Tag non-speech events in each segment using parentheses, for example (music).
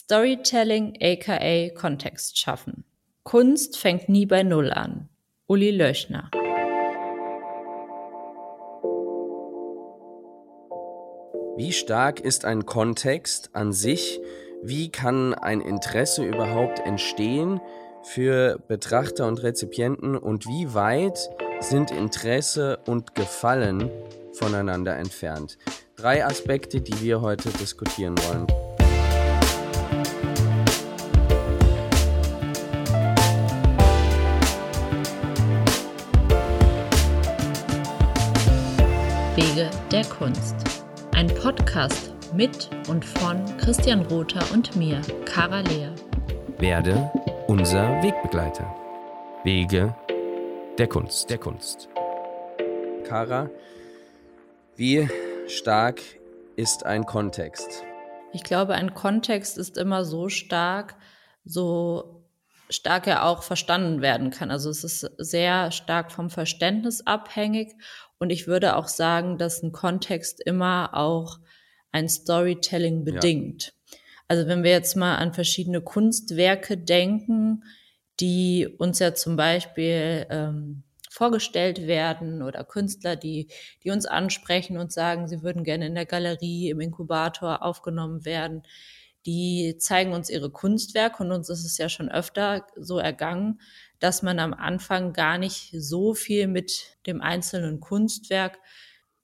Storytelling aka Kontext schaffen. Kunst fängt nie bei Null an. Uli Löchner. Wie stark ist ein Kontext an sich? Wie kann ein Interesse überhaupt entstehen für Betrachter und Rezipienten? Und wie weit sind Interesse und Gefallen voneinander entfernt? Drei Aspekte, die wir heute diskutieren wollen. Wege der Kunst. Ein Podcast mit und von Christian Rother und mir, Cara Lehr. Werde unser Wegbegleiter. Wege der Kunst. Der Kunst. Cara, wie stark ist ein Kontext? Ich glaube, ein Kontext ist immer so stark, so stark er auch verstanden werden kann. Also es ist sehr stark vom Verständnis abhängig und ich würde auch sagen, dass ein Kontext immer auch ein Storytelling bedingt. Ja. Also wenn wir jetzt mal an verschiedene Kunstwerke denken, die uns ja zum Beispiel ähm, vorgestellt werden oder Künstler, die, die uns ansprechen und sagen, sie würden gerne in der Galerie, im Inkubator aufgenommen werden, die zeigen uns ihre Kunstwerke und uns ist es ja schon öfter so ergangen, dass man am Anfang gar nicht so viel mit dem einzelnen Kunstwerk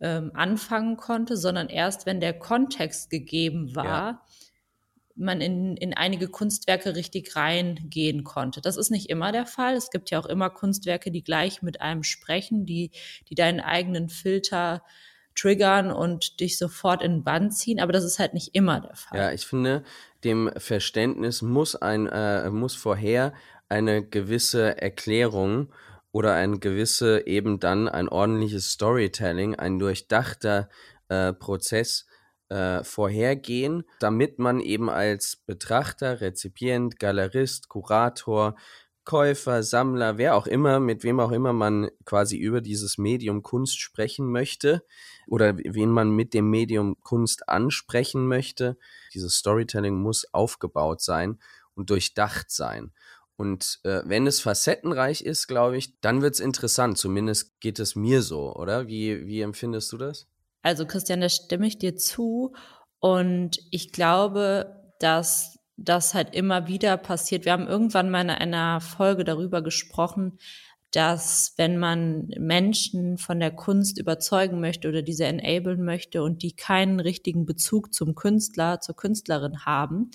ähm, anfangen konnte, sondern erst wenn der Kontext gegeben war, ja. man in, in einige Kunstwerke richtig reingehen konnte. Das ist nicht immer der Fall. Es gibt ja auch immer Kunstwerke, die gleich mit einem sprechen, die, die deinen eigenen Filter triggern und dich sofort in den Bann ziehen, aber das ist halt nicht immer der Fall. Ja, ich finde, dem Verständnis muss ein, äh, muss vorher eine gewisse Erklärung oder ein gewisse eben dann ein ordentliches Storytelling, ein durchdachter äh, Prozess äh, vorhergehen, damit man eben als Betrachter, Rezipient, Galerist, Kurator, Käufer, Sammler, wer auch immer, mit wem auch immer man quasi über dieses Medium Kunst sprechen möchte oder wen man mit dem Medium Kunst ansprechen möchte, dieses Storytelling muss aufgebaut sein und durchdacht sein. Und äh, wenn es facettenreich ist, glaube ich, dann wird es interessant. Zumindest geht es mir so, oder? Wie, wie empfindest du das? Also Christian, da stimme ich dir zu. Und ich glaube, dass das halt immer wieder passiert. Wir haben irgendwann mal in einer Folge darüber gesprochen, dass wenn man Menschen von der Kunst überzeugen möchte oder diese enablen möchte und die keinen richtigen Bezug zum Künstler, zur Künstlerin haben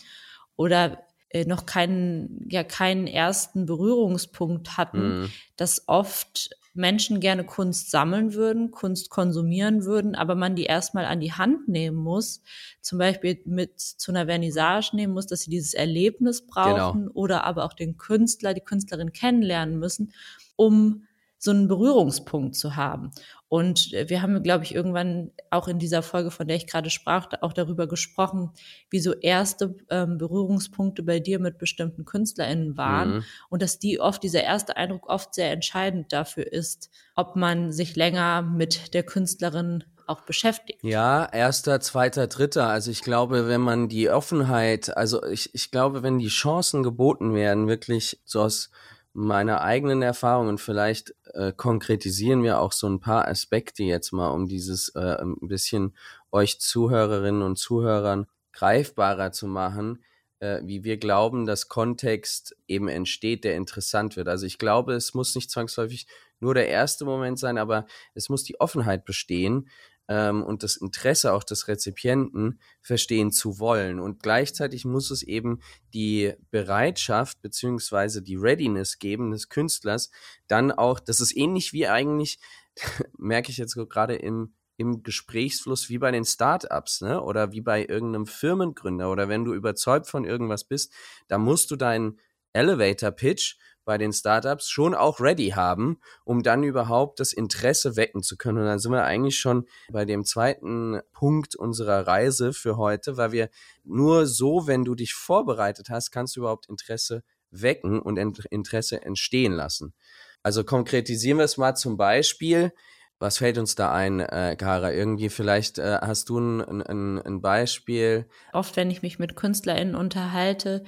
oder äh, noch keinen, ja, keinen ersten Berührungspunkt hatten, mhm. dass oft Menschen gerne Kunst sammeln würden, Kunst konsumieren würden, aber man die erstmal an die Hand nehmen muss, zum Beispiel mit zu einer Vernissage nehmen muss, dass sie dieses Erlebnis brauchen genau. oder aber auch den Künstler, die Künstlerin kennenlernen müssen, um so einen Berührungspunkt zu haben. Und äh, wir haben, glaube ich, irgendwann auch in dieser Folge, von der ich gerade sprach, auch darüber gesprochen, wie so erste ähm, Berührungspunkte bei dir mit bestimmten KünstlerInnen waren mhm. und dass die oft, dieser erste Eindruck oft sehr entscheidend dafür ist, ob man sich länger mit der Künstlerin auch beschäftigt. Ja, erster, zweiter, dritter. Also ich glaube, wenn man die Offenheit, also ich, ich glaube, wenn die Chancen geboten werden, wirklich so aus meiner eigenen Erfahrung und vielleicht äh, konkretisieren wir auch so ein paar Aspekte jetzt mal, um dieses äh, ein bisschen euch Zuhörerinnen und Zuhörern greifbarer zu machen, äh, wie wir glauben, dass Kontext eben entsteht, der interessant wird. Also ich glaube, es muss nicht zwangsläufig nur der erste Moment sein, aber es muss die Offenheit bestehen, ähm, und das Interesse auch des Rezipienten verstehen zu wollen. Und gleichzeitig muss es eben die Bereitschaft beziehungsweise die Readiness geben des Künstlers, dann auch, das ist ähnlich wie eigentlich, (laughs) merke ich jetzt gerade im im Gesprächsfluss wie bei den Startups, ne? Oder wie bei irgendeinem Firmengründer oder wenn du überzeugt von irgendwas bist, da musst du deinen Elevator Pitch bei den Startups schon auch ready haben, um dann überhaupt das Interesse wecken zu können. Und dann sind wir eigentlich schon bei dem zweiten Punkt unserer Reise für heute, weil wir nur so, wenn du dich vorbereitet hast, kannst du überhaupt Interesse wecken und Interesse entstehen lassen. Also konkretisieren wir es mal zum Beispiel. Was fällt uns da ein, äh, Kara? Irgendwie vielleicht äh, hast du ein, ein, ein Beispiel? Oft, wenn ich mich mit KünstlerInnen unterhalte,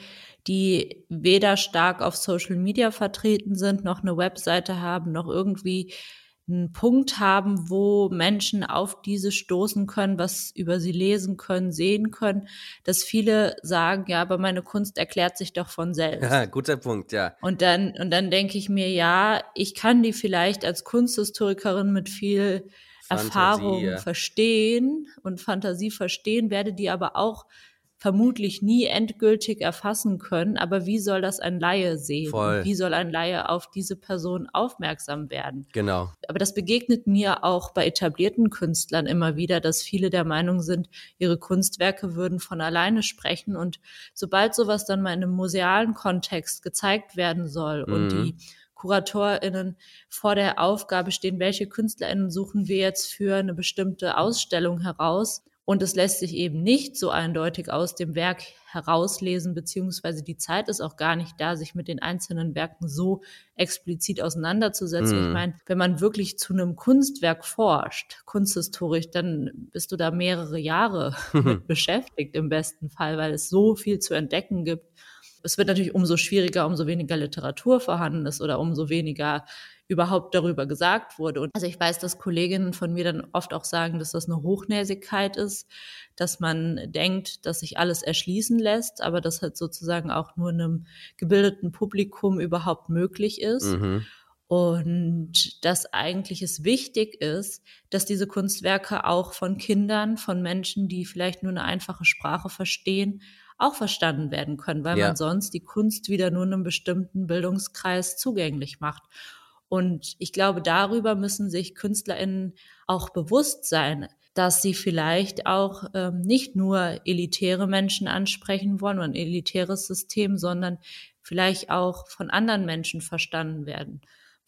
die weder stark auf Social Media vertreten sind, noch eine Webseite haben, noch irgendwie einen Punkt haben, wo Menschen auf diese stoßen können, was über sie lesen können, sehen können, dass viele sagen, ja, aber meine Kunst erklärt sich doch von selbst. Ja, guter Punkt, ja. Und dann, und dann denke ich mir, ja, ich kann die vielleicht als Kunsthistorikerin mit viel Fantasie, Erfahrung ja. verstehen und Fantasie verstehen, werde die aber auch vermutlich nie endgültig erfassen können. Aber wie soll das ein Laie sehen? Voll. Wie soll ein Laie auf diese Person aufmerksam werden? Genau. Aber das begegnet mir auch bei etablierten Künstlern immer wieder, dass viele der Meinung sind, ihre Kunstwerke würden von alleine sprechen. Und sobald sowas dann mal in einem musealen Kontext gezeigt werden soll mhm. und die KuratorInnen vor der Aufgabe stehen, welche KünstlerInnen suchen wir jetzt für eine bestimmte Ausstellung heraus, und es lässt sich eben nicht so eindeutig aus dem Werk herauslesen, beziehungsweise die Zeit ist auch gar nicht da, sich mit den einzelnen Werken so explizit auseinanderzusetzen. Mm. Ich meine, wenn man wirklich zu einem Kunstwerk forscht, kunsthistorisch, dann bist du da mehrere Jahre (laughs) mit beschäftigt im besten Fall, weil es so viel zu entdecken gibt. Es wird natürlich umso schwieriger, umso weniger Literatur vorhanden ist oder umso weniger überhaupt darüber gesagt wurde. Und also ich weiß, dass Kolleginnen von mir dann oft auch sagen, dass das eine Hochnäsigkeit ist, dass man denkt, dass sich alles erschließen lässt, aber das halt sozusagen auch nur einem gebildeten Publikum überhaupt möglich ist. Mhm. Und dass eigentlich es wichtig ist, dass diese Kunstwerke auch von Kindern, von Menschen, die vielleicht nur eine einfache Sprache verstehen, auch verstanden werden können, weil ja. man sonst die Kunst wieder nur einem bestimmten Bildungskreis zugänglich macht. Und ich glaube, darüber müssen sich KünstlerInnen auch bewusst sein, dass sie vielleicht auch ähm, nicht nur elitäre Menschen ansprechen wollen oder ein elitäres System, sondern vielleicht auch von anderen Menschen verstanden werden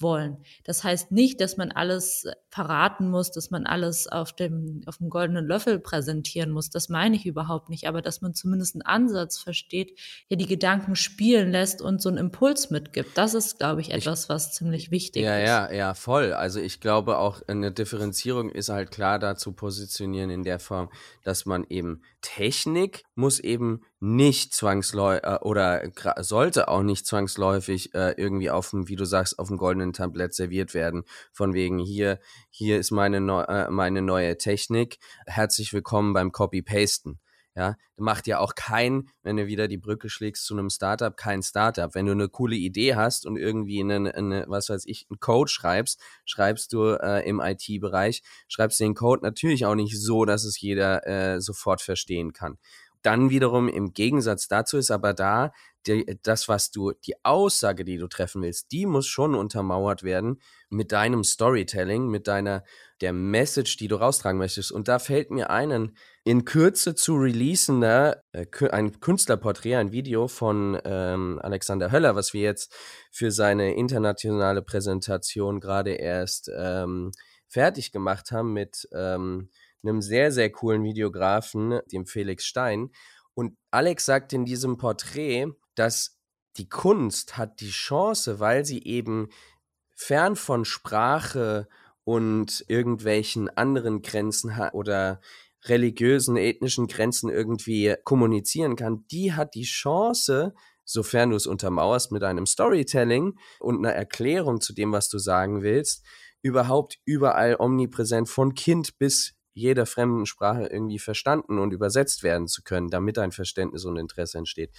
wollen. Das heißt nicht, dass man alles verraten muss, dass man alles auf dem, auf dem goldenen Löffel präsentieren muss. Das meine ich überhaupt nicht. Aber dass man zumindest einen Ansatz versteht, der die Gedanken spielen lässt und so einen Impuls mitgibt. Das ist, glaube ich, etwas, was ziemlich wichtig ja, ist. Ja, ja, ja, voll. Also ich glaube auch, eine Differenzierung ist halt klar da zu positionieren in der Form, dass man eben Technik muss eben nicht zwangsläufig äh, oder sollte auch nicht zwangsläufig äh, irgendwie auf dem, wie du sagst, auf dem goldenen Tablett serviert werden. Von wegen hier, hier ist meine, neu, äh, meine neue Technik. Herzlich willkommen beim Copy-Pasten. Ja, macht ja auch kein, wenn du wieder die Brücke schlägst zu einem Startup, kein Startup. Wenn du eine coole Idee hast und irgendwie eine, eine was weiß ich, einen Code schreibst, schreibst du äh, im IT-Bereich, schreibst den Code natürlich auch nicht so, dass es jeder äh, sofort verstehen kann. Dann wiederum im Gegensatz dazu ist aber da, die, das, was du, die Aussage, die du treffen willst, die muss schon untermauert werden mit deinem Storytelling, mit deiner, der Message, die du raustragen möchtest. Und da fällt mir einen in Kürze zu releasender, äh, ein Künstlerporträt, ein Video von ähm, Alexander Höller, was wir jetzt für seine internationale Präsentation gerade erst ähm, fertig gemacht haben mit ähm, einem sehr, sehr coolen Videografen, dem Felix Stein. Und Alex sagt in diesem Porträt, dass die Kunst hat die Chance, weil sie eben fern von Sprache und irgendwelchen anderen Grenzen oder religiösen, ethnischen Grenzen irgendwie kommunizieren kann, die hat die Chance, sofern du es untermauerst mit einem Storytelling und einer Erklärung zu dem, was du sagen willst, überhaupt überall omnipräsent von Kind bis jeder fremden Sprache irgendwie verstanden und übersetzt werden zu können, damit ein Verständnis und Interesse entsteht.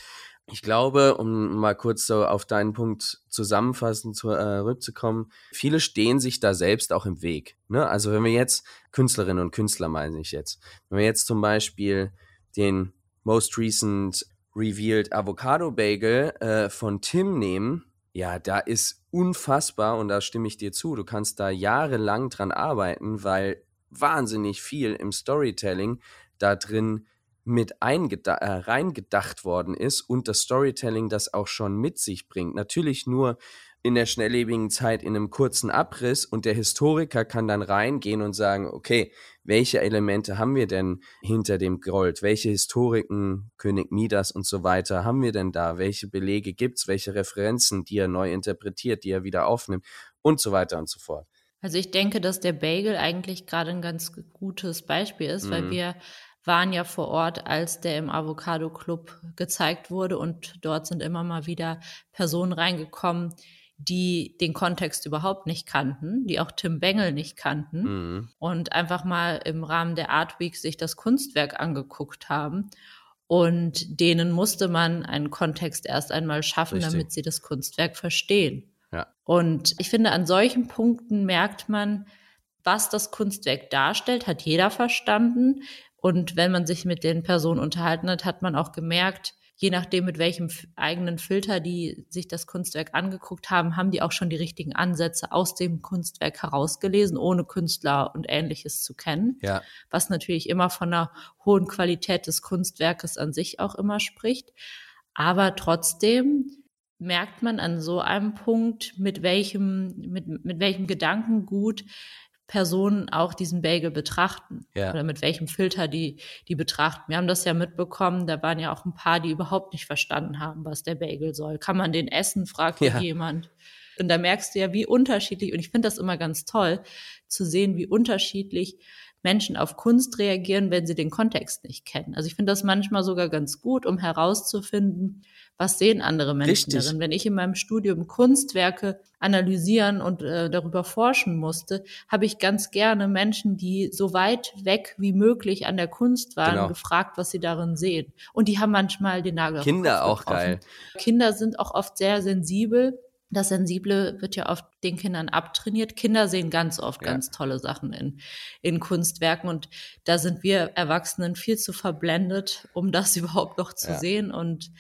Ich glaube, um mal kurz so auf deinen Punkt zusammenfassend zurückzukommen, äh, viele stehen sich da selbst auch im Weg. Ne? Also wenn wir jetzt Künstlerinnen und Künstler meine ich jetzt, wenn wir jetzt zum Beispiel den most recent revealed Avocado Bagel äh, von Tim nehmen, ja, da ist unfassbar und da stimme ich dir zu. Du kannst da jahrelang dran arbeiten, weil wahnsinnig viel im Storytelling da drin mit äh, reingedacht worden ist und das Storytelling das auch schon mit sich bringt. Natürlich nur in der schnelllebigen Zeit in einem kurzen Abriss und der Historiker kann dann reingehen und sagen, okay, welche Elemente haben wir denn hinter dem Gold? Welche Historiken, König Midas und so weiter haben wir denn da? Welche Belege gibt's? Welche Referenzen, die er neu interpretiert, die er wieder aufnimmt und so weiter und so fort. Also ich denke, dass der Bagel eigentlich gerade ein ganz gutes Beispiel ist, mhm. weil wir waren ja vor Ort, als der im Avocado Club gezeigt wurde und dort sind immer mal wieder Personen reingekommen, die den Kontext überhaupt nicht kannten, die auch Tim Bengel nicht kannten mhm. und einfach mal im Rahmen der Art Week sich das Kunstwerk angeguckt haben. Und denen musste man einen Kontext erst einmal schaffen, Richtig. damit sie das Kunstwerk verstehen. Ja. Und ich finde, an solchen Punkten merkt man, was das Kunstwerk darstellt, hat jeder verstanden. Und wenn man sich mit den Personen unterhalten hat, hat man auch gemerkt, je nachdem, mit welchem eigenen Filter die sich das Kunstwerk angeguckt haben, haben die auch schon die richtigen Ansätze aus dem Kunstwerk herausgelesen, ohne Künstler und ähnliches zu kennen. Ja. Was natürlich immer von einer hohen Qualität des Kunstwerkes an sich auch immer spricht. Aber trotzdem merkt man an so einem Punkt, mit welchem, mit, mit welchem Gedankengut Personen auch diesen Bagel betrachten ja. oder mit welchem Filter die, die betrachten. Wir haben das ja mitbekommen, da waren ja auch ein paar, die überhaupt nicht verstanden haben, was der Bagel soll. Kann man den essen, fragt ja. jemand. Und da merkst du ja, wie unterschiedlich, und ich finde das immer ganz toll, zu sehen, wie unterschiedlich Menschen auf Kunst reagieren, wenn sie den Kontext nicht kennen. Also ich finde das manchmal sogar ganz gut, um herauszufinden, was sehen andere Menschen Richtig. darin. Wenn ich in meinem Studium Kunstwerke analysieren und äh, darüber forschen musste, habe ich ganz gerne Menschen, die so weit weg wie möglich an der Kunst waren, genau. gefragt, was sie darin sehen. Und die haben manchmal den Nagel Kinder auch geil. Kinder sind auch oft sehr sensibel das Sensible wird ja oft den Kindern abtrainiert. Kinder sehen ganz oft ja. ganz tolle Sachen in, in Kunstwerken und da sind wir Erwachsenen viel zu verblendet, um das (laughs) überhaupt noch zu ja. sehen und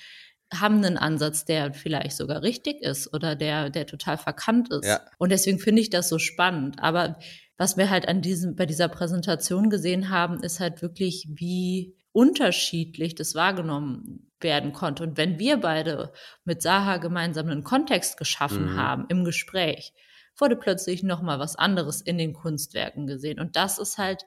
haben einen Ansatz, der vielleicht sogar richtig ist oder der, der total verkannt ist. Ja. Und deswegen finde ich das so spannend. Aber was wir halt an diesem, bei dieser Präsentation gesehen haben, ist halt wirklich, wie unterschiedlich das wahrgenommen werden konnte. Und wenn wir beide mit Saha gemeinsam einen Kontext geschaffen mhm. haben im Gespräch, wurde plötzlich nochmal was anderes in den Kunstwerken gesehen. Und das ist halt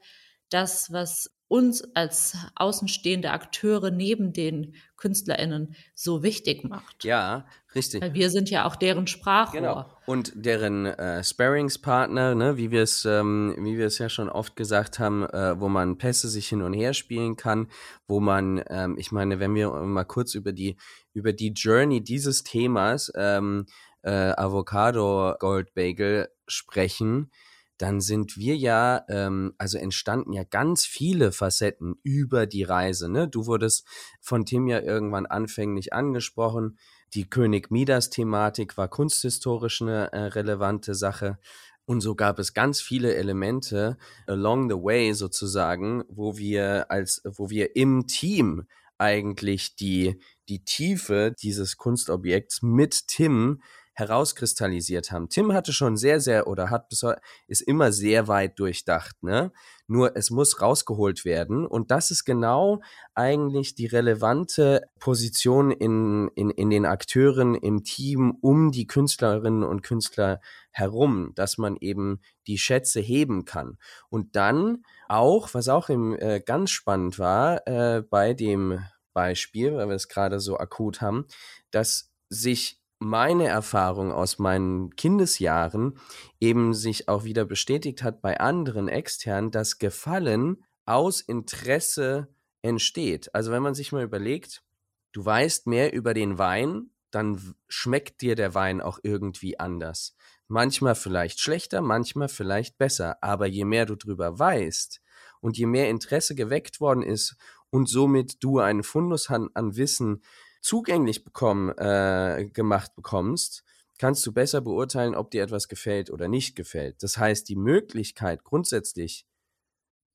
das, was uns als außenstehende Akteure neben den KünstlerInnen so wichtig macht. Ja, richtig. Weil wir sind ja auch deren Sprachrohr. Genau. Und deren äh, Sparingspartner, ne, wie wir es, ähm, wie wir es ja schon oft gesagt haben, äh, wo man Pässe sich hin und her spielen kann, wo man, ähm, ich meine, wenn wir mal kurz über die über die Journey dieses Themas ähm, äh, Avocado Gold Bagel sprechen, dann sind wir ja, ähm, also entstanden ja ganz viele Facetten über die Reise. Ne? Du wurdest von Tim ja irgendwann anfänglich angesprochen. Die König Midas-Thematik war kunsthistorisch eine äh, relevante Sache. Und so gab es ganz viele Elemente along the way sozusagen, wo wir als, wo wir im Team eigentlich die, die Tiefe dieses Kunstobjekts mit Tim herauskristallisiert haben. Tim hatte schon sehr, sehr oder hat bis ist immer sehr weit durchdacht, ne? Nur es muss rausgeholt werden. Und das ist genau eigentlich die relevante Position in, in, in den Akteuren im Team um die Künstlerinnen und Künstler herum, dass man eben die Schätze heben kann. Und dann auch, was auch im, äh, ganz spannend war, äh, bei dem Beispiel, weil wir es gerade so akut haben, dass sich meine Erfahrung aus meinen Kindesjahren eben sich auch wieder bestätigt hat bei anderen externen, dass Gefallen aus Interesse entsteht. Also wenn man sich mal überlegt, du weißt mehr über den Wein, dann schmeckt dir der Wein auch irgendwie anders. Manchmal vielleicht schlechter, manchmal vielleicht besser. Aber je mehr du drüber weißt und je mehr Interesse geweckt worden ist und somit du einen Fundus an, an Wissen zugänglich bekommen, äh, gemacht bekommst, kannst du besser beurteilen, ob dir etwas gefällt oder nicht gefällt. Das heißt, die Möglichkeit grundsätzlich,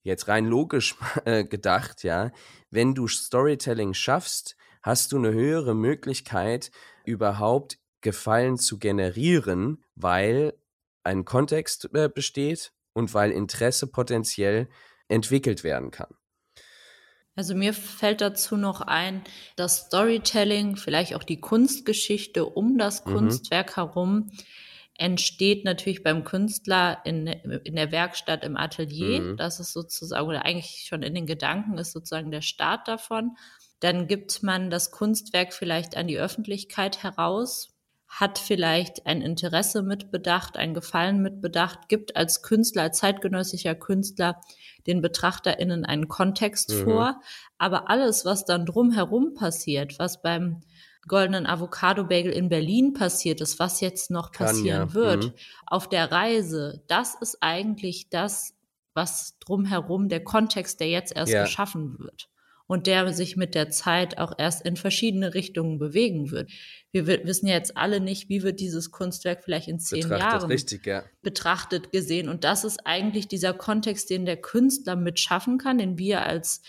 jetzt rein logisch (laughs) äh, gedacht, ja, wenn du Storytelling schaffst, hast du eine höhere Möglichkeit, überhaupt Gefallen zu generieren, weil ein Kontext äh, besteht und weil Interesse potenziell entwickelt werden kann. Also mir fällt dazu noch ein, das Storytelling, vielleicht auch die Kunstgeschichte um das mhm. Kunstwerk herum, entsteht natürlich beim Künstler in, in der Werkstatt im Atelier. Mhm. Das ist sozusagen, oder eigentlich schon in den Gedanken ist sozusagen der Start davon. Dann gibt man das Kunstwerk vielleicht an die Öffentlichkeit heraus, hat vielleicht ein Interesse mitbedacht, ein Gefallen mitbedacht, gibt als Künstler, als zeitgenössischer Künstler den BetrachterInnen einen Kontext mhm. vor. Aber alles, was dann drumherum passiert, was beim goldenen Avocado Bagel in Berlin passiert ist, was jetzt noch passieren ja. wird, mhm. auf der Reise, das ist eigentlich das, was drumherum der Kontext, der jetzt erst ja. geschaffen wird und der sich mit der Zeit auch erst in verschiedene Richtungen bewegen wird. Wir wissen ja jetzt alle nicht, wie wird dieses Kunstwerk vielleicht in zehn betrachtet, Jahren richtig, ja. betrachtet gesehen. Und das ist eigentlich dieser Kontext, den der Künstler mitschaffen kann, den wir als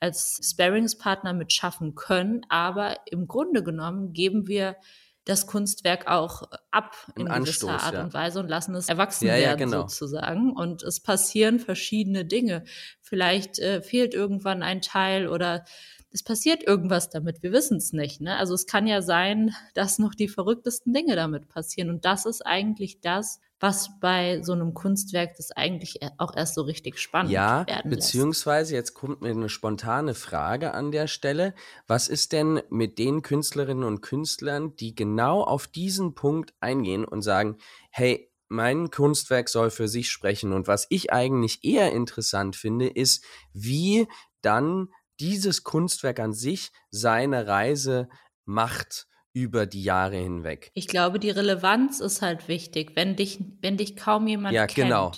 als Sparingspartner mitschaffen können. Aber im Grunde genommen geben wir das Kunstwerk auch ab in Ein gewisser Anstoß, Art ja. und Weise und lassen es erwachsen ja, werden ja, genau. sozusagen. Und es passieren verschiedene Dinge. Vielleicht äh, fehlt irgendwann ein Teil oder es passiert irgendwas damit. Wir wissen es nicht. Ne? Also es kann ja sein, (laughs) dass noch die verrücktesten Dinge damit passieren. Und das ist eigentlich das, was bei so einem Kunstwerk das eigentlich e-, auch erst so richtig spannend ja, werden lässt. Beziehungsweise jetzt kommt mir eine spontane Frage an der Stelle. Was ist denn mit den Künstlerinnen und Künstlern, die genau auf diesen Punkt eingehen und sagen, hey, mein Kunstwerk soll für sich sprechen. Und was ich eigentlich eher interessant finde, ist, wie dann dieses Kunstwerk an sich seine Reise macht über die Jahre hinweg. Ich glaube, die Relevanz ist halt wichtig, wenn dich, wenn dich kaum jemand ja, kennt. Genau.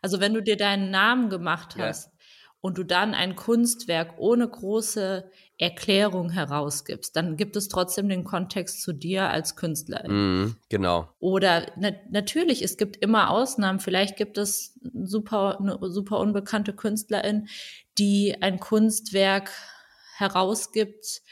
Also wenn du dir deinen Namen gemacht hast. Und du dann ein Kunstwerk ohne große Erklärung herausgibst, dann gibt es trotzdem den Kontext zu dir als Künstlerin. Mm, genau. Oder na, natürlich, es gibt immer Ausnahmen. Vielleicht gibt es super, eine super unbekannte Künstlerin, die ein Kunstwerk herausgibt,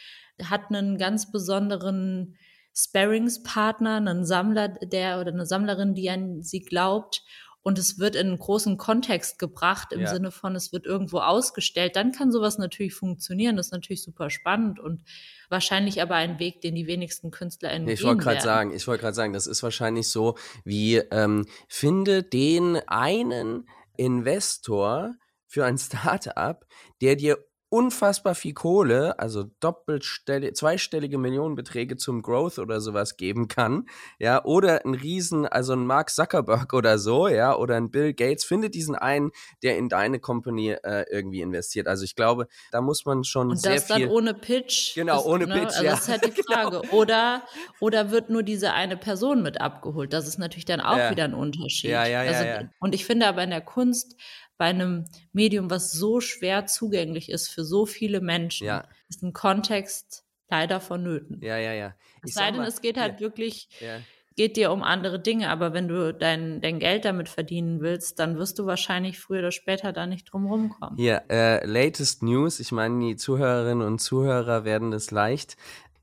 hat einen ganz besonderen Sparringspartner, einen Sammler, der oder eine Sammlerin, die an sie glaubt und es wird in einen großen Kontext gebracht im ja. Sinne von, es wird irgendwo ausgestellt, dann kann sowas natürlich funktionieren. Das ist natürlich super spannend und wahrscheinlich aber ein Weg, den die wenigsten KünstlerInnen nee, Ich wollte gerade sagen, ich wollte gerade sagen, das ist wahrscheinlich so wie ähm, finde den einen Investor für ein Startup, der dir unfassbar viel Kohle, also doppelstellige, zweistellige Millionenbeträge zum Growth oder sowas geben kann, ja, oder ein Riesen, also ein Mark Zuckerberg (laughs) oder so, ja, oder ein Bill Gates, findet diesen einen, der in deine Company äh, irgendwie investiert. Also ich glaube, da muss man schon Und sehr das dann ohne Pitch. Genau, ist, ohne ne? Pitch, also ja. Das ist halt die (laughs) Frage. genau. Oder, oder wird nur diese eine Person mit abgeholt? Das ist natürlich dann auch ja. wieder ein Unterschied. Ja, ja, ja, also, ja. Und ich finde aber in der Kunst bei einem Medium, was so schwer zugänglich ist für so viele Menschen, ja. ist ein Kontext leider vonnöten. Ja, ja, ja. Es sei denn, es geht halt ja. wirklich, ja. geht dir um andere Dinge, aber wenn du dein, dein Geld damit verdienen willst, dann wirst du wahrscheinlich früher oder später da nicht drum rumkommen. Hier, äh, latest News, ich meine, die Zuhörerinnen und Zuhörer werden das leicht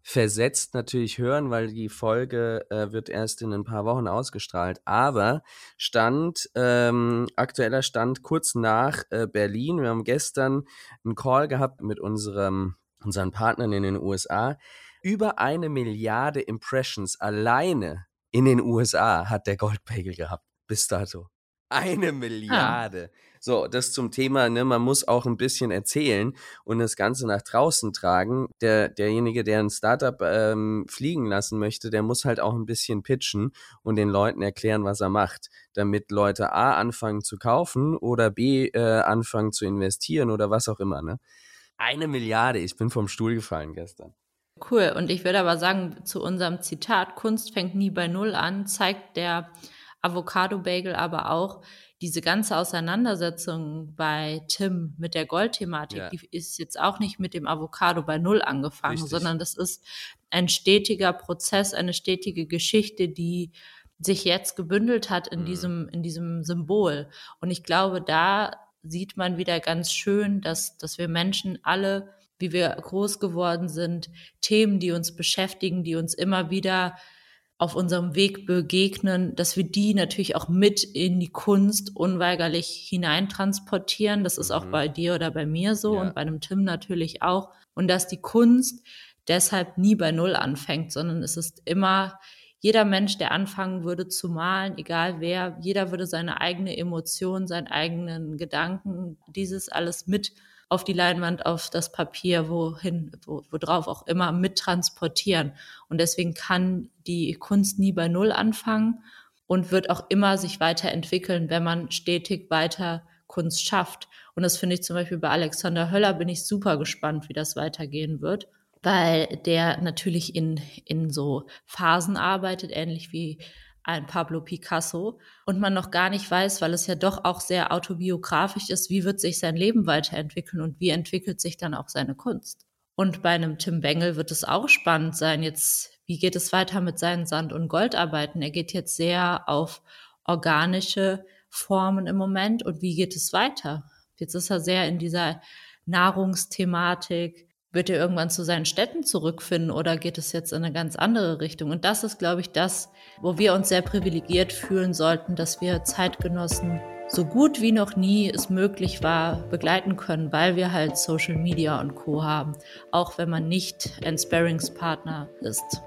versetzt natürlich hören, weil die Folge äh, wird erst in ein paar Wochen ausgestrahlt. Aber Stand, ähm, aktueller Stand kurz nach äh, Berlin. Wir haben gestern einen Call gehabt mit unserem, unseren Partnern in den USA. Über eine Milliarde Impressions alleine in den USA hat der Goldpegel gehabt. Bis dato. Eine Milliarde. Ah. So, das zum Thema, ne, man muss auch ein bisschen erzählen und das Ganze nach draußen tragen. Der, derjenige, der ein Startup ähm, fliegen lassen möchte, der muss halt auch ein bisschen pitchen und den Leuten erklären, was er macht, damit Leute A anfangen zu kaufen oder B äh, anfangen zu investieren oder was auch immer, ne? Eine Milliarde, ich bin vom Stuhl gefallen gestern. Cool. Und ich würde aber sagen, zu unserem Zitat, Kunst fängt nie bei Null an, zeigt der Avocado Bagel aber auch, diese ganze Auseinandersetzung bei Tim mit der Goldthematik, ja. die ist jetzt auch nicht mit dem Avocado bei Null angefangen, Richtig. sondern das ist ein stetiger Prozess, eine stetige Geschichte, die sich jetzt gebündelt hat in mhm. diesem, in diesem Symbol. Und ich glaube, da sieht man wieder ganz schön, dass, dass wir Menschen alle, wie wir groß geworden sind, Themen, die uns beschäftigen, die uns immer wieder auf unserem Weg begegnen, dass wir die natürlich auch mit in die Kunst unweigerlich hineintransportieren. Das ist mhm. auch bei dir oder bei mir so ja. und bei einem Tim natürlich auch. Und dass die Kunst deshalb nie bei Null anfängt, sondern es ist immer jeder Mensch, der anfangen würde zu malen, egal wer, jeder würde seine eigene Emotion, seinen eigenen Gedanken, dieses alles mit auf die Leinwand, auf das Papier, wohin, wo, worauf auch immer, mittransportieren. Und deswegen kann die Kunst nie bei Null anfangen und wird auch immer sich weiterentwickeln, wenn man stetig weiter Kunst schafft. Und das finde ich zum Beispiel bei Alexander Höller bin ich super gespannt, wie das weitergehen wird, weil der natürlich in, in so Phasen arbeitet, ähnlich wie ein Pablo Picasso und man noch gar nicht weiß, weil es ja doch auch sehr autobiografisch ist, wie wird sich sein Leben weiterentwickeln und wie entwickelt sich dann auch seine Kunst. Und bei einem Tim Bengel wird es auch spannend sein, jetzt, wie geht es weiter mit seinen Sand- und Goldarbeiten? Er geht jetzt sehr auf organische Formen im Moment und wie geht es weiter? Jetzt ist er sehr in dieser Nahrungsthematik, wird er irgendwann zu seinen Städten zurückfinden oder geht es jetzt in eine ganz andere Richtung? Und das ist, glaube ich, das, wo wir uns sehr privilegiert fühlen sollten, dass wir Zeitgenossen so gut wie noch nie es möglich war, begleiten können, weil wir halt Social Media und Co haben, auch wenn man nicht ein Sparringspartner ist.